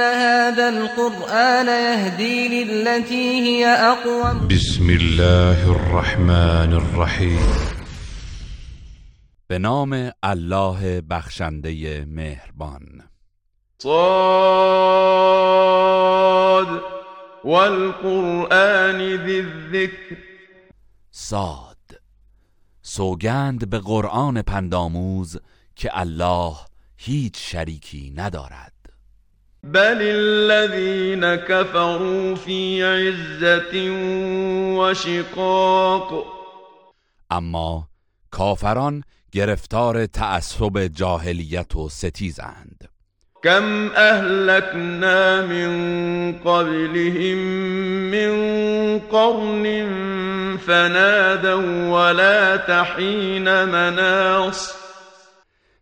إن هذا القرآن يهدي للتي هي أقوم. بسم الله الرحمن الرحیم به نام الله بخشنده مهربان. صاد والقرآن ذي الذكر صاد. سوگند به قرآن پنداموز که الله هیچ شریکی ندارد. بل الذين كفروا في عزة وشقاق. اما کافران گرفتار تعصب جاهلیت و ستیزند. كم أهلكنا من قبلهم من قرن فنادوا ولا تحين مناص.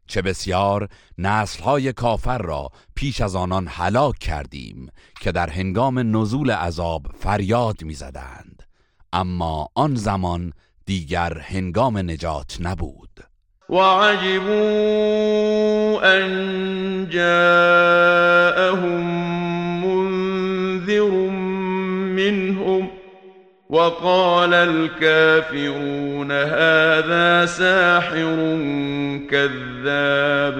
چه بسیار نسلهای کافر را پیش از آنان هلاک کردیم که در هنگام نزول عذاب فریاد می‌زدند. اما آن زمان دیگر هنگام نجات نبود. وعجبوا أن جاءهم منذر منهم وقال الكافرون هذا ساحر كذاب.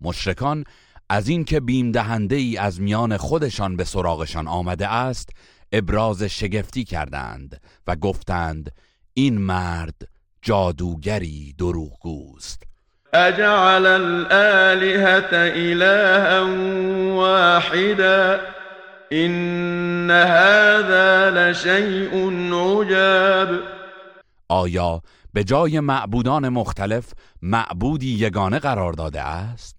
مشرکان از اینکه بیم دهنده ای از میان خودشان به سراغشان آمده است ابراز شگفتی کردند و گفتند این مرد جادوگری دروغگوست. أجعل الآلهة إلها واحدا. إن هذا لشيء عجاب. آیا به جای معبودان مختلف معبودی یگانه قرار داده است؟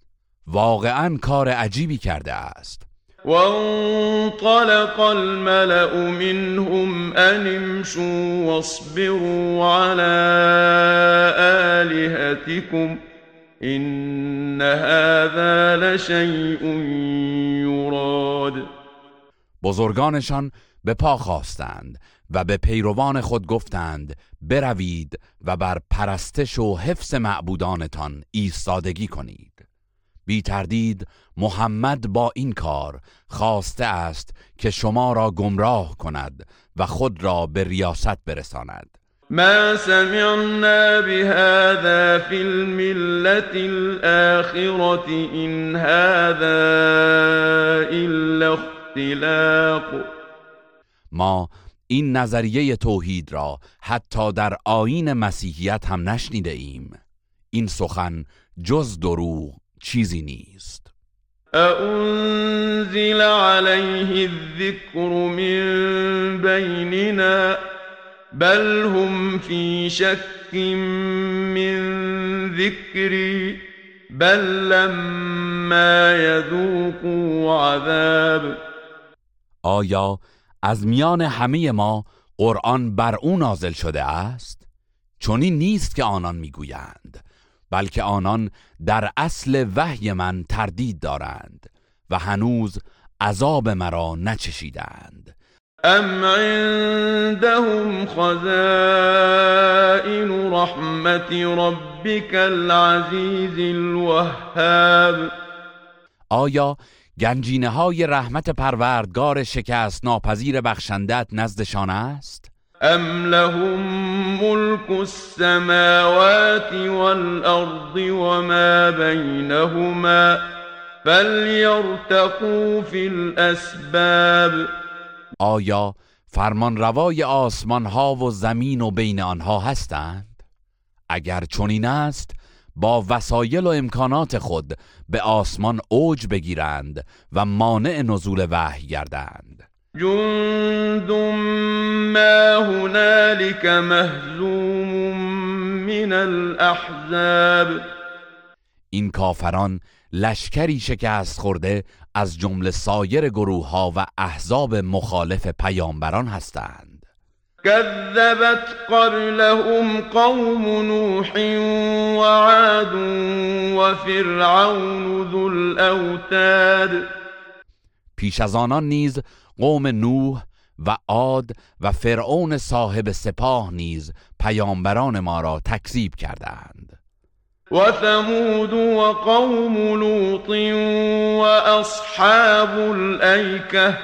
واقعا کار عجیبی کرده است. وانطلق الملأ منهم أن امشوا واصبروا على آلهتكم إن هذا لشيء يراد. بزرگانشان به پا خواستند و به پیروان خود گفتند بروید و بر پرستش و حفظ معبودانتان ایستادگی کنید. بی تردید محمد با این کار خواسته است که شما را گمراه کند و خود را به ریاست برساند. ما سمعنا بهذا في الملة الآخرة إن هذا إلا اختلاق ما این نظریه توحید را حتی در آین مسیحیت هم نشنیده ایم. این سخن جز دروغ چیزی نیست. أأنزل عليه الذكر من بيننا بل هم في شك من ذكري بل لما يذوقوا عذاب. آیا از میان همه ما قرآن بر او نازل شده است؟ چنین نیست که آنان می‌گویند بلکه آنان در اصل وحی من تردید دارند و هنوز عذاب مرا نچشیدند ام عندهم خزائن رحمت ربك العزیز الوهاب آیا گنجینه های رحمت پروردگار شکست ناپذیر بخشندت نزدشان است؟ ام لهم ملك السماوات والأرض وما بينهما فليرتقوا في الأسباب آیا فرمان روای آسمان ها و زمین و بین آنها هستند؟ اگر چنین است با وسایل و امکانات خود به آسمان اوج بگیرند و مانع نزول وحی گردند. جند ما هنالك مهزوم من الأحزاب این کافران لشکری شکست خورده از جمله سایر گروه ها و احزاب مخالف پیامبران هستند. كذبت قبلهم قوم نوح وعاد وفرعون ذو الاوتاد پیش از آنان نیز قوم نوح و عاد و فرعون صاحب سپاه نیز پیامبران ما را تکذیب کردند. و ثمود و قوم لوط و اصحاب الایکه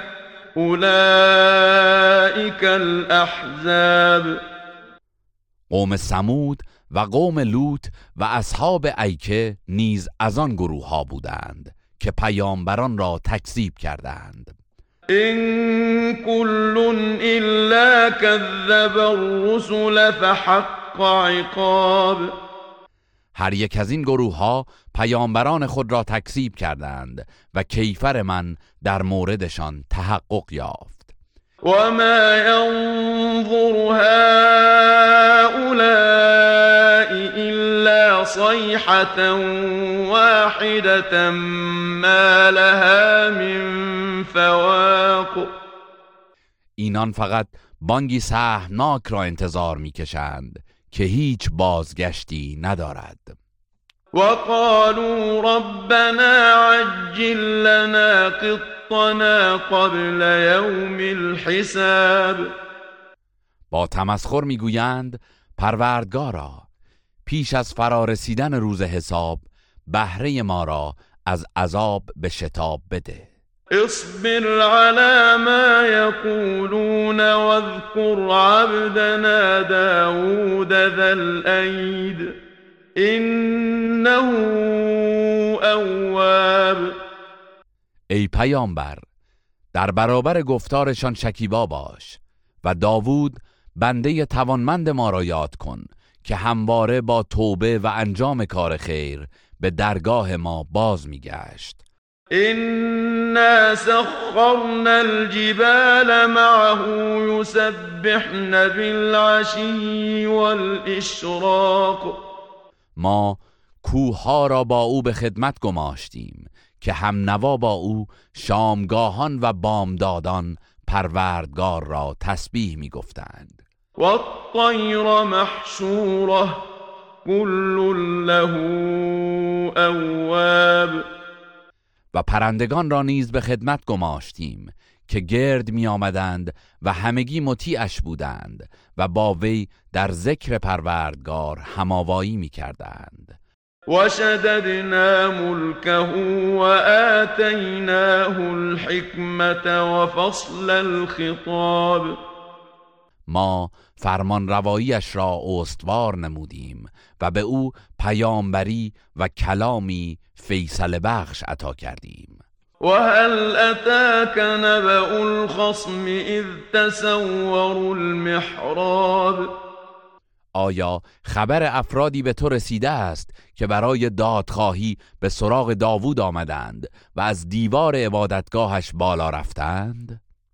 اولئک الاحزاب قوم سمود و قوم لوط و اصحاب ایکه نیز از آن گروه ها بودند که پیامبران را تکذیب کردند. این کل الا کذب الرسل فحق عقاب. هر یک از این گروه ها پیامبران خود را تکذیب کردند و کیفر من در موردشان تحقق یافت. و ما ينظر هؤلاء الا صيحة واحدة ما لها من فواق. اینان فقط بانگی سهمناک را انتظار می‌کشند. که هیچ بازگشتی ندارد. وقالوا ربنا عجل لنا قطنا قبل يوم الحساب. با تمسخر می‌گویند پروردگارا پیش از فرارسیدن روز حساب بهره ما را از عذاب به شتاب بده. اصبر على ما يقولون واذكر عبدنا داود ذا الأيد إنه اواب ای پیامبر در برابر گفتارشان شکیبا باش و داوود بنده توانمند ما را یاد کن که همواره با توبه و انجام کار خیر به درگاه ما باز میگشت. إنا سخرنا الجبال معه يسبحن بالعشي والإشراق. ما کوه را با او به خدمت گماشتیم که هم نوا با او شامگاهان و بامدادان پروردگار را تسبیح می گفتند و الطیر محشوره كل له اواب و پرندگان را نیز به خدمت گماشتیم که گرد می آمدند و همگی مطیعش بودند و با وی در ذکر پروردگار هماوایی می کردند و شددنا ملکه و آتیناه الحکمت و فصل الخطاب ما فرمان رواییش را استوار نمودیم و به او پیامبری و کلامی فیصل بخش عطا کردیم و هل اتاک نبأ الخصم اذ تسوروا المحراب آیا خبر افرادی به تو رسیده است که برای دادخواهی به سراغ داوود آمدند و از دیوار عبادتگاهش بالا رفتند؟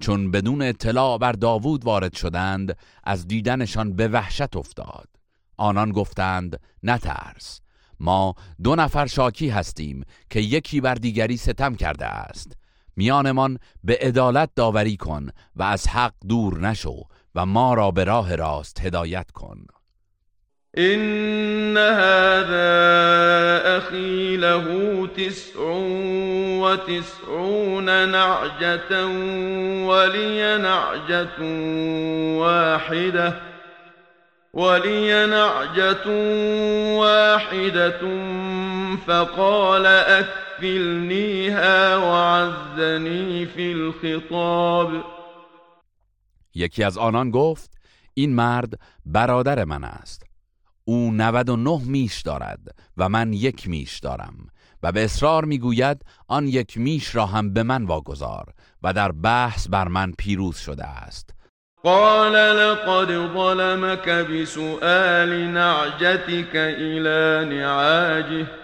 چون بدون اطلاع بر داوود وارد شدند از دیدنشان به وحشت افتاد. آنان گفتند نترس ما دو نفر شاکی هستیم که یکی بر دیگری ستم کرده است. میانمان به عدالت داوری کن و از حق دور نشو و ما را به راه راست هدایت کن. إن هذا أخي له تسع وتسعون نعجة ولي نعجة واحدة ولي نعجة واحدة فقال أكفلنيها وعزني في الخطاب یکی از آنان گفت این مرد برادر من است. او 99 میش دارد و من یک میش دارم و به اصرار می‌گوید آن یک میش را هم به من واگذار و در بحث بر من پیروز شده است. قال لقد ظلمك بسؤال نعجتك إلى نعاجه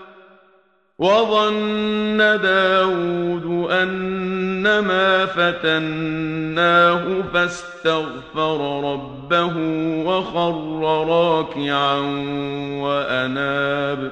وظن داود أنما فتناه فاستغفر ربه وخر راكعا وأناب.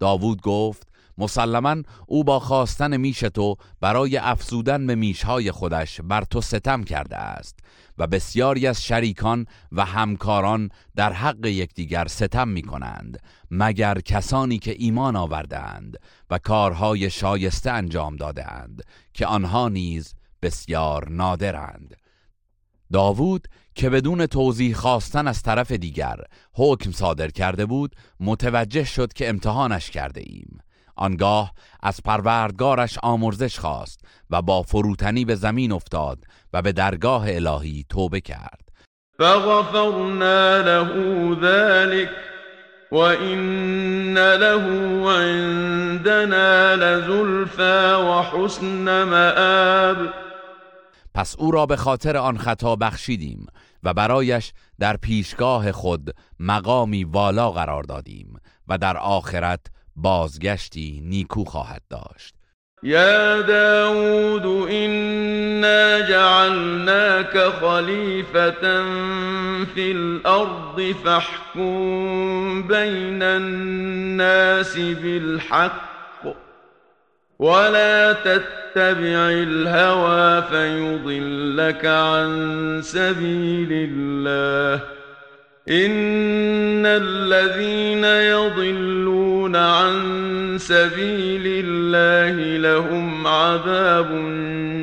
داوود گفت مسلما او با خواستن میش تو برای افزودن به میشهای خودش بر تو ستم کرده است. و بسیاری از شریکان و همکاران در حق یکدیگر ستم می کنند مگر کسانی که ایمان آوردند و کارهای شایسته انجام دادهاند که آنها نیز بسیار نادرند. داوود که بدون توضیح خواستن از طرف دیگر حکم صادر کرده بود متوجه شد که امتحانش کرده ایم آنگاه از پروردگارش آمرزش خواست و با فروتنی به زمین افتاد و به درگاه الهی توبه کرد. فغفرنا له ذلك وإن له عندنا لزلفا وحسن مآب. پس او را به خاطر آن خطا بخشیدیم و برایش در پیشگاه خود مقامی والا قرار دادیم و در آخرت بازگشتی نیکو خواهد داشت. یا داود إنا جعلناك خلیفتا فی الأرض فاحكم بین الناس بالحق ولا تتبع الهوى فيضلك عن سبيل الله إن الذين يضلون عن سبيل الله لهم عذاب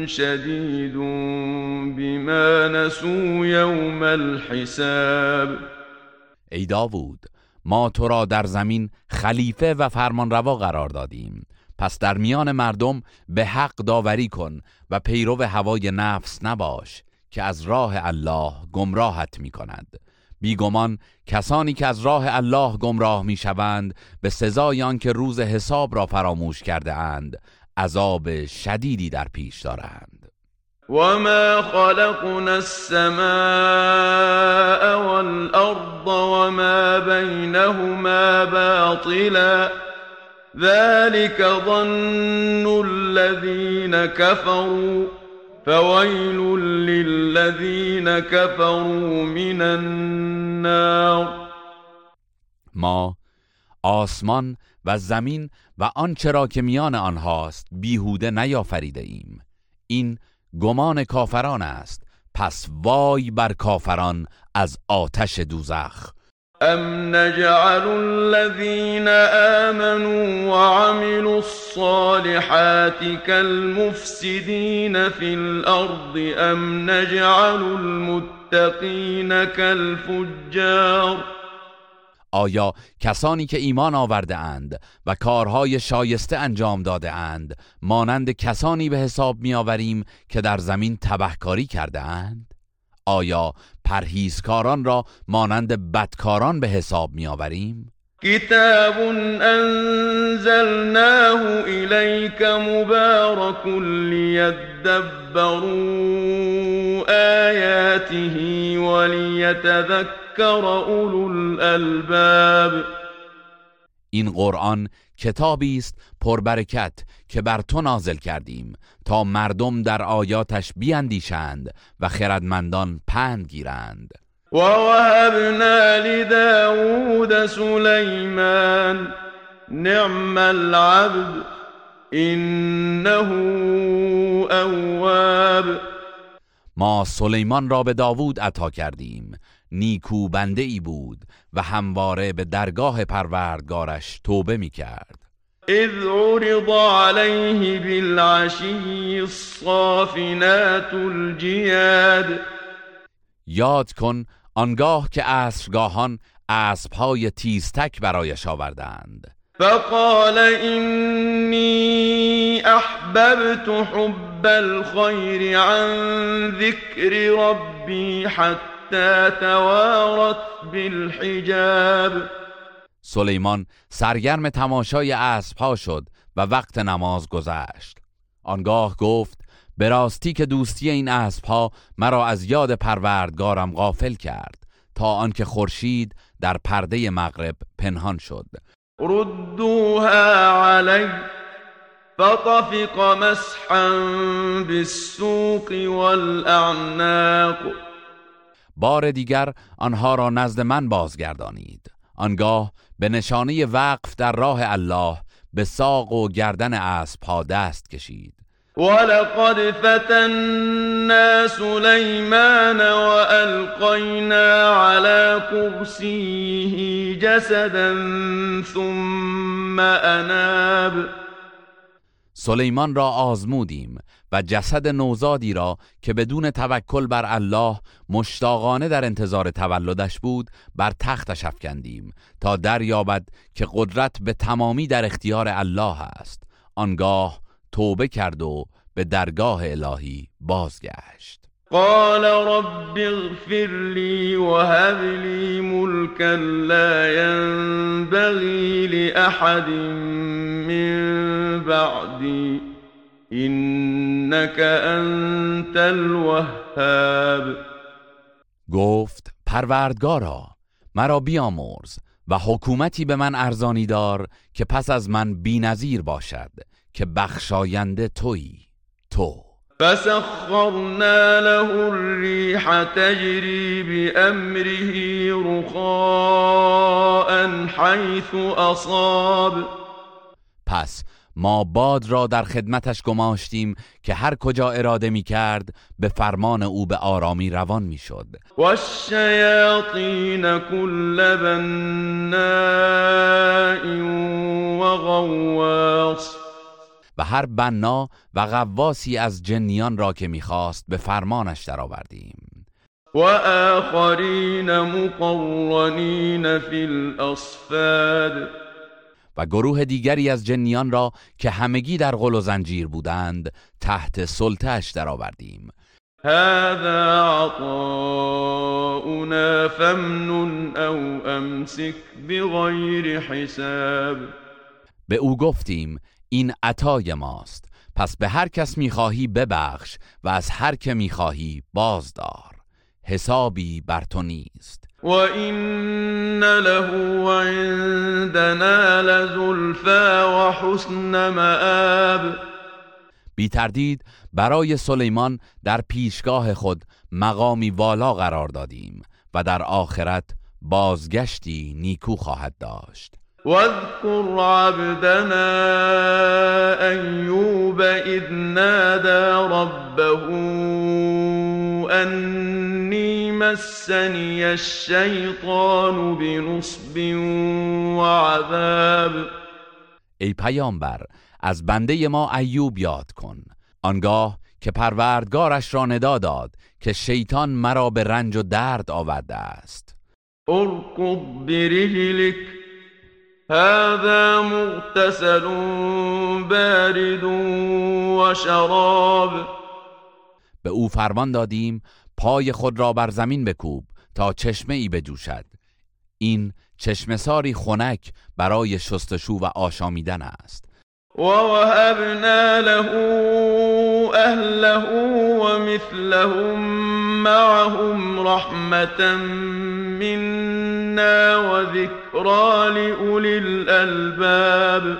شديد بما نسوا يوم الحساب ای داوود ما تو را در زمین خلیفه و فرمانروا قرار دادیم. پس در میان مردم به حق داوری کن و پیرو هوای نفس نباش که از راه الله گمراهت می کند بیگمان کسانی که از راه الله گمراه می شوند به سزای آنکه روز حساب را فراموش کرده اند عذاب شدیدی در پیش دارند. وما خلقنا السماء والأرض وما بينهما باطلا ذلك ظن الذين كفروا فويل للذين كفروا من النار ما آسمان و زمین و آنچه را که میان آنهاست بیهوده نیافریده ایم این گمان کافران است. پس وای بر کافران از آتش دوزخ. ام نجعل الذين آمنوا وعملوا الصالحات كالمفسدين في الأرض ام نجعل المتقين كالفجار آیا کسانی که ایمان آورده اند و کارهای شایسته انجام داده اند مانند کسانی به حساب می آوریم که در زمین تبهکاری کرده اند؟ آیا پرهیزکاران را مانند بدکاران به حساب می آوریم؟ کتاب انزلناه الیک مبارک لیدبروا آیاته ولیتذکر اولو الالباب این قرآن کتابی است پربرکت که بر تو نازل کردیم تا مردم در آیاتش بیاندیشند و خردمندان پند گیرند. و وهبنا لداود سلیمان نعم العبد انه اواب. ما سلیمان را به داوود عطا کردیم نیکو بنده ای بود و همواره به درگاه پروردگارش توبه می کرد اذ عرض عليه بالعشي الصافنات الجیاد. یاد کن آنگاه که اسبگاهان اسبهای تیزتک برایش آوردند. فقال إني أحببت حب الخير عن ذكر ربي حتى توارت بالحجاب. سلیمان سرگرم تماشای اسبها شد و وقت نماز گذشت. آنگاه گفت به راستی که دوستی این اسبها مرا از یاد پروردگارم غافل کرد تا آنکه خورشید در پرده مغرب پنهان شد. ردوها علي فطفق مسحا بالسوق والأعناق. بار دیگر آنها را نزد من بازگردانید. آنگاه به نشانه وقف در راه الله به ساق و گردن اسبها دست کشید. ولقد فتنا سليمان وألقينا على كرسيه جسدا ثم أناب سلیمان را آزمودیم جسد نوزادی را که بدون توکل بر الله مشتاقانه در انتظار تولدش بود بر تختش افکندیم تا دریابد که قدرت به تمامی در اختیار الله است. آنگاه توبه کرد و به درگاه الهی بازگشت. قال رب اغفر لي وهب لي ملكا لا ينبغي لأحد من بعدي إنك أنت الوهاب. گفت پروردگارا مرا بیامرز و حکومتی به من ارزانی دار که پس از من بینظیر باشد که بخشاینده تویی تو. فسخرنا له الريح تجري بأمره رخاء حيث أصاب پس ما باد را در خدمتش گماشتیم که هر کجا اراده می کرد به فرمان او به آرامی روان می شد. و الشیاطین کل بناء و غواص. و هر بنا و غواسی از جنیان را که می‌خواست به فرمانش درآوردیم. و آخرین مقرنین فی الاصفاد و گروه دیگری از جنیان را که همگی در غل و زنجیر بودند تحت سلطش درآوردیم. هذا عطاؤنا فمنن او امسک بغیر حساب. به او گفتیم این عطای ماست. پس به هر کس می‌خواهی ببخش و از هر که می‌خواهی بازدار. حسابی بر تو نیست. وَإِنَّ لَهُ عِندَنَا لَزُلْفَى وَحُسْنَ مَآبٍ. بی تردید برای سلیمان در پیشگاه خود مقامی والا قرار دادیم و در آخرت بازگشتی نیکو خواهد داشت. واذكر عبدنا ایوب اذ نادى ربه انی مسنی الشیطان بنصب وعذاب. ای پیامبر از بنده ما ایوب یاد کن. آنگاه که پروردگارش را ندا داد که شیطان مرا به رنج و درد آورده است. ارکض برجلک هذا مغتسل بارد و شراب. به او فرمان دادیم پای خود را بر زمین بکوب تا چشمه ای بجوشد. این چشمساری خنک برای شستشو و آشامیدن است. و وهبنا له اهله و مثلهم معهم رحمتا منا و ذکرا لأولی الالباب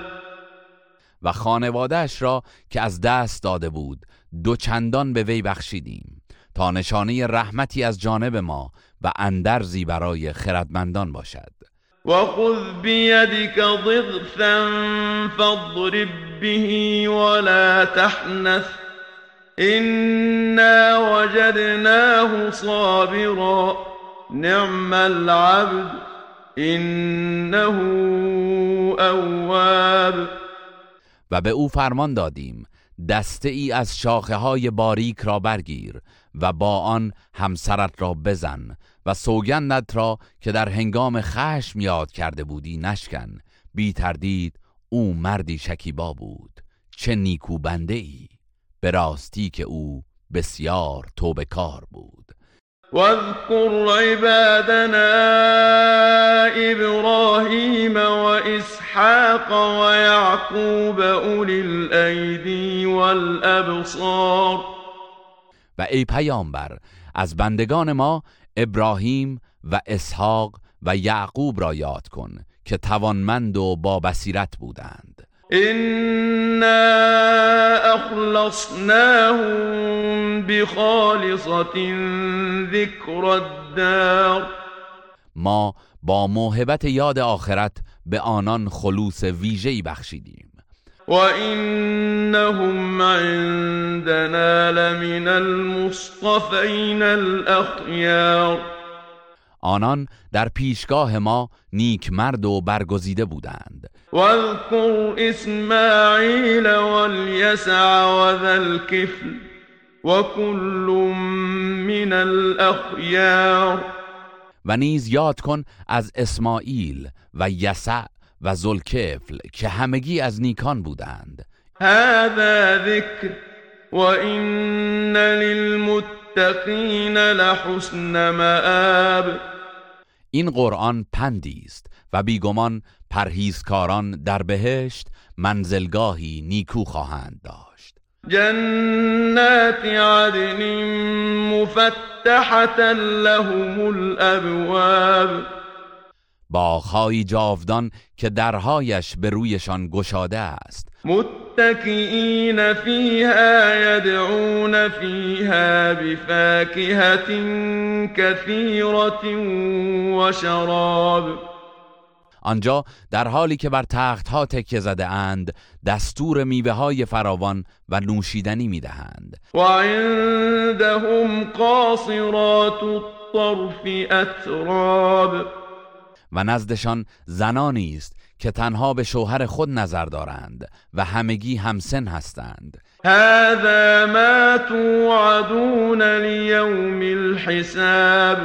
و خانوادهش را که از دست داده بود دو چندان به وی بخشیدیم. تا نشانه رحمتی از جانب ما و اندرزی برای خردمندان باشد. و خذ بیدک ضغثا فاضرب به ولا تحنث. إنا وجدناه صابرا. نعم العبد. إنه اواب و به او فرمان دادیم دسته ای از شاخه های باریک را برگیر و با آن همسرت را بزن و سوگندت را که در هنگام خشم یاد کرده بودی نشکن. بی تردید او مردی شکیبا بود. چه نیکو بنده ای به راستی که او بسیار توبه کار بود. واذكر عبادنا إبراهيم وإسحاق ويعقوب أولي الأيدي والأبصار و ای پیامبر از بندگان ما ابراهیم و اسحاق و یعقوب را یاد کن که توانمند و با بصیرت بودند. إنا أخلصناهم بخالصة ذكر الدار. ما با موهبت یاد آخرت به آنان خلوص ویژه‌ای بخشیدیم. وإنهم عندنا لمن المصطفين الأخيار آنان در پیشگاه ما نیک مرد و برگزیده بودند. واذكر إسماعيل واليسع وذا الكفل وكل من الأخيار و نیز یاد کن از اسماعیل و یسع و زلکفل که همگی از نیکان بودند. هذا ذكر وإن للمتقين لحسن مآب. این قرآن پندی است و بیگمان پرهیزکاران در بهشت منزلگاهی نیکو خواهند داشت. جنات عدن مفتحة لهم الأبواب. باغهایی جاودان که درهایش به رویشان گشاده است. متكئين فيها يدعون فيها بفاكهة كثيرة وشراب آنجا در حالی که بر تخت ها تکیه زده اند دستور میوه های فراوان و نوشیدنی می‌دهند. وعندهم قاصرات الطرف أتراب و نزدشان زنانی است که تنها به شوهر خود نظر دارند و همگی همسن هستند. هذا ما توعدون ليوم الحساب.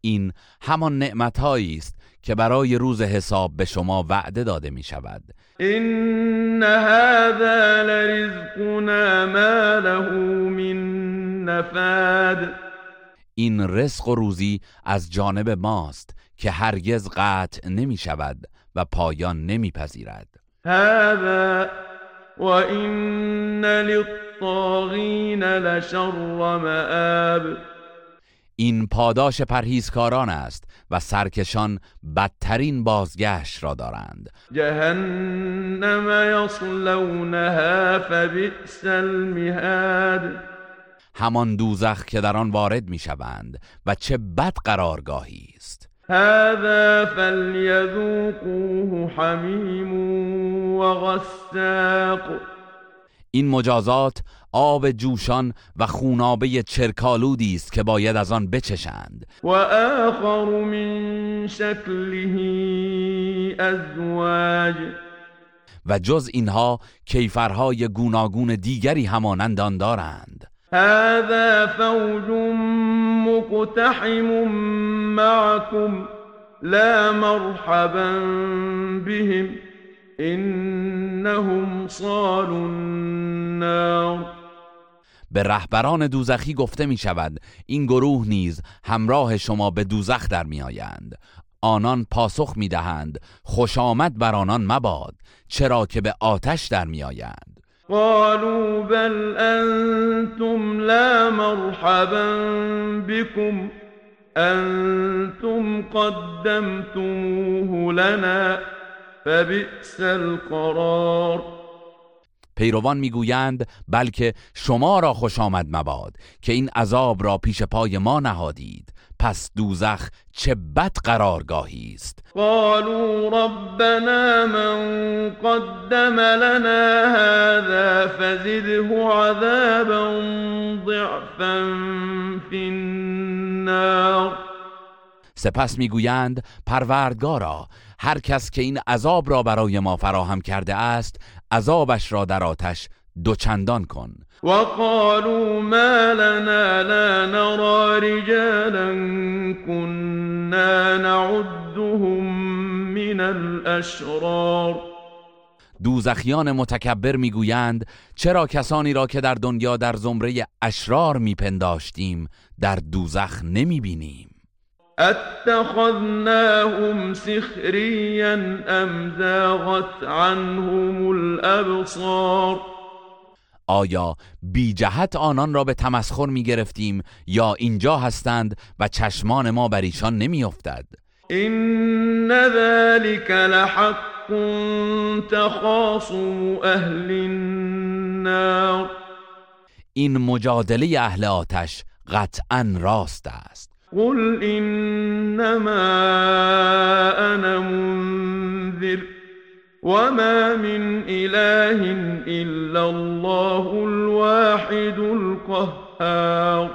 این همان نعمتهایی است که برای روز حساب به شما وعده داده می شود إن هذا لرزقنا ما له من نفاد. این رزق و روزی از جانب ماست که هرگز قطع نمی شود و پایان نمی پذیرد. هذا وإن للطاغين لشر مآب. این پاداش پرهیزکاران است و سرکشان بدترین بازگشت را دارند. جهنم يصلونها فبئس المهاد. همان دوزخ که در آن وارد می شوند و چه بد قرارگاهی است. هذا فليذوقوه حميم وغساق. این مجازات آب جوشان و خونابه چرکالودی است که باید از آن بچشند. وآخر من شكله أزواج و جز اینها کیفرهای گوناگون دیگری همانند آن دارند. هذا فوج مقتحم معكم لا مرحبا بهم إنهم صالوا النار. به رهبران دوزخی گفته می شود این گروه نیز همراه شما به دوزخ در می آیند. آنان پاسخ می دهند خوش آمد بر آنان مباد چرا که به آتش در می آیند. قالوا بل أنتم لا مرحبا بكم. أنتم قدمتموه لنا فبئس القرار. پیروان می‌گویند بلکه شما را خوش آمد مباد که این عذاب را پیش پای ما نهادید. پس دوزخ چه بد قرارگاهی است. قالوا ربنا من قدم لنا هذا فزده عذابا ضعفا في النار. سپس می‌گویند پروردگارا هر کس که این عذاب را برای ما فراهم کرده است عذابش را در آتش دوچندان کن. وقالوا ما لنا لا نرى رجالا كنا نعدهم من الاشرار دوزخیان متکبر می‌گویند چرا کسانی را که در دنیا در زمره اشرار میپنداشتیم در دوزخ نمی‌بینیم؟ اتخذناهم سخريا ام زاغت عنهم الابصار آیا بی جهت آنان را به تمسخر می گرفتیم یا اینجا هستند و چشمان ما بر ایشان نمی افتد؟ این ذلك لحق تخاصم اهل النار. این مجادله اهل آتش قطعا راست است. قل انما انا منذر وما من اله الا الله الواحد القهار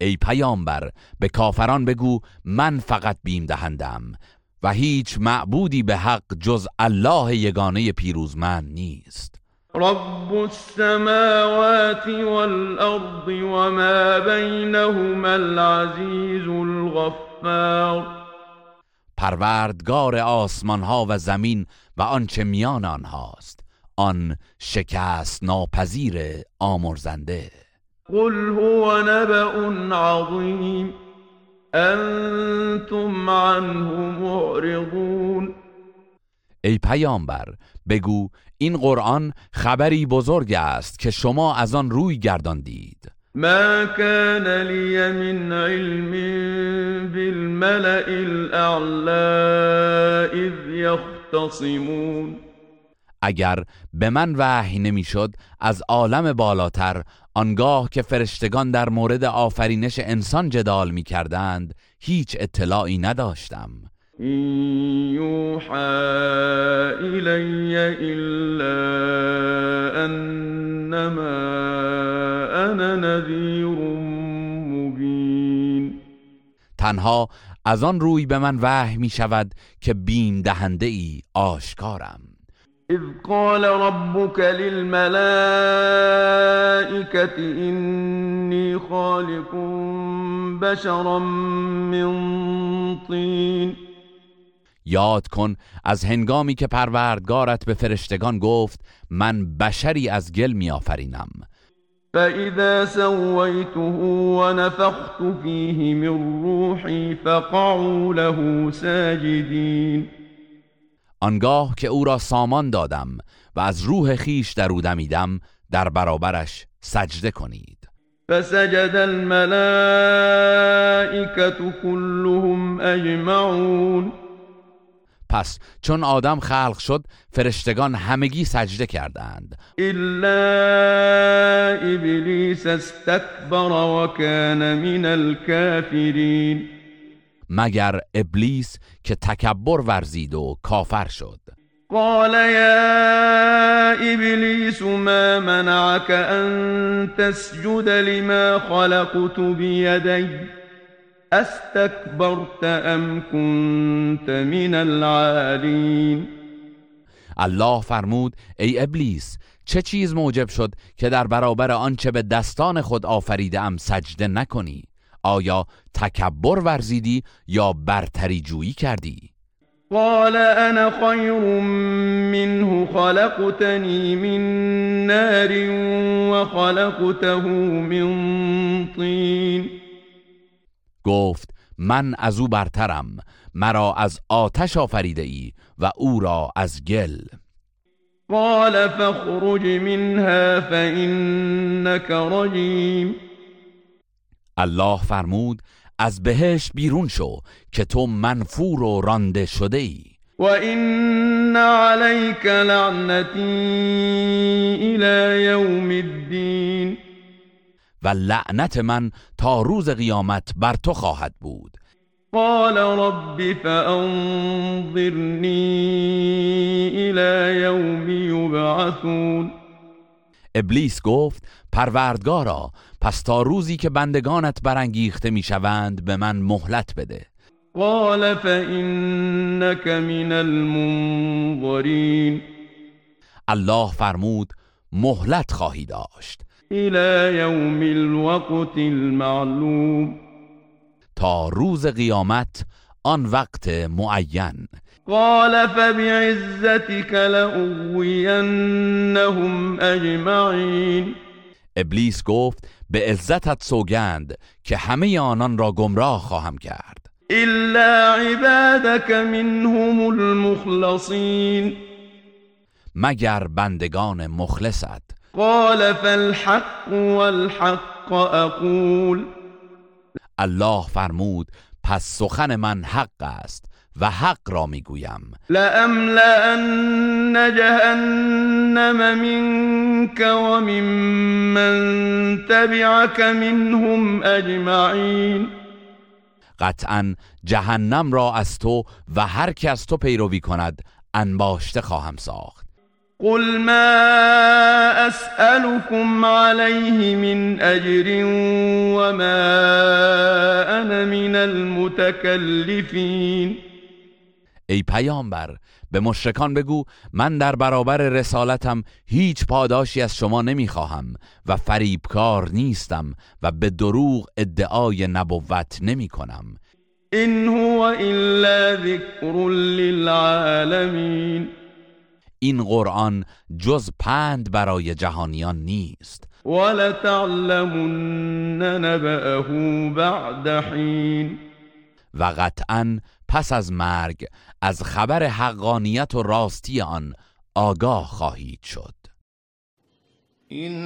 ای پیامبر به کافران بگو من فقط بیم دهندم و هیچ معبودی به حق جز الله یگانه پیروزمند نیست. رب السماوات والأرض وما بينهما العزيز الغفار. پروردگار آسمان ها و زمین و آنچه میان آنهاست. آن شکست ناپذیر آمرزنده. قل هو نبأ عظیم انتم عنه معرضون. ای پیامبر بگو این قرآن خبری بزرگ است که شما از آن روی گرداندید. ما كان لي من علم بالملأ الاعلى اذ يختصمون اگر به من وحی نمی‌شد از عالم بالاتر آنگاه که فرشتگان در مورد آفرینش انسان جدال می کردند هیچ اطلاعی نداشتم. این یوحى إلی الا انما انا نذیر مبین تنها از آن روی به من وحی می شود که بیم دهنده ای آشکارم. اذ قال ربك للملائكة إني خالق بشرا من طين. یاد کن از هنگامی که پروردگارت به فرشتگان گفت من بشری از گل میآفرینم. فإذا سويته ونفخت فيه من روحي فقعوا له ساجدين. آنگاه که او را سامان دادم و از روح خیش در او دمیدم در برابرش سجده کنید. فسجد الملائكة كلهم اجمعون پس چون آدم خلق شد فرشتگان همگی سجده کردند. الا ابلیس استكبر وكان من الكافرین مگر ابلیس که تکبر ورزید و کافر شد. قال يا ابلیس ما منعك ان تسجد لما خلقت بيدي؟ استكبرت ام كنت من العالین الله فرمود ای ابلیس چه چیز موجب شد که در برابر آنچه به دستان خود آفریده ام سجده نکنی؟ آیا تکبر ورزیدی یا برتری جویی کردی؟ قال انا خیر منه خلقتنی من نار وخلقته من طین. گفت من از او برترم مرا از آتش آفریده ای و او را از گل. قال فاخرج منها فإنك رجیم. الله فرمود از بهشت بیرون شو که تو منفور و رانده شده ای. و این علیک لعنتی الى یوم الدین. و لعنت من تا روز قیامت بر تو خواهد بود. قال رب فانظرنی الى یوم یبعثون. ابلیس گفت پروردگارا پس تا روزی که بندگانت برانگیخته می‌شوند به من مهلت بده. قال فإنك من المنظرین. الله فرمود مهلت خواهی داشت. الى یوم الوقت المعلوم. تا روز قیامت آن وقت معین. قال فبعزتك لأغوینهم اجمعین ابلیس گفت به عزتت سوگند که همه آنان را گمراه خواهم کرد. الا عبادك منهم المخلصین مگر بندگان مخلصت. قال فالحق والحق اقول الله فرمود پس سخن من حق است و حق را می‌گویم. لأملأن جهنم منك ومن من تبعك منهم اجمعین قطعا جهنم را از تو و هر که از تو پیروی کند انباشته خواهم ساخت. قل ما اسألكم عليه من اجر وما انا من المتكلفين ای پیامبر به مشرکان بگو من در برابر رسالتم هیچ پاداشی از شما نمی‌خواهم و فریبکار نیستم و به دروغ ادعای نبوت نمی کنم این هو الا ذکر للعالمین. این قرآن جز پند برای جهانیان نیست. ولتعلمن نبأه بعد حین. و قطعا پس از مرگ از خبر حقانیت و راستی آن آگاه خواهید شد. این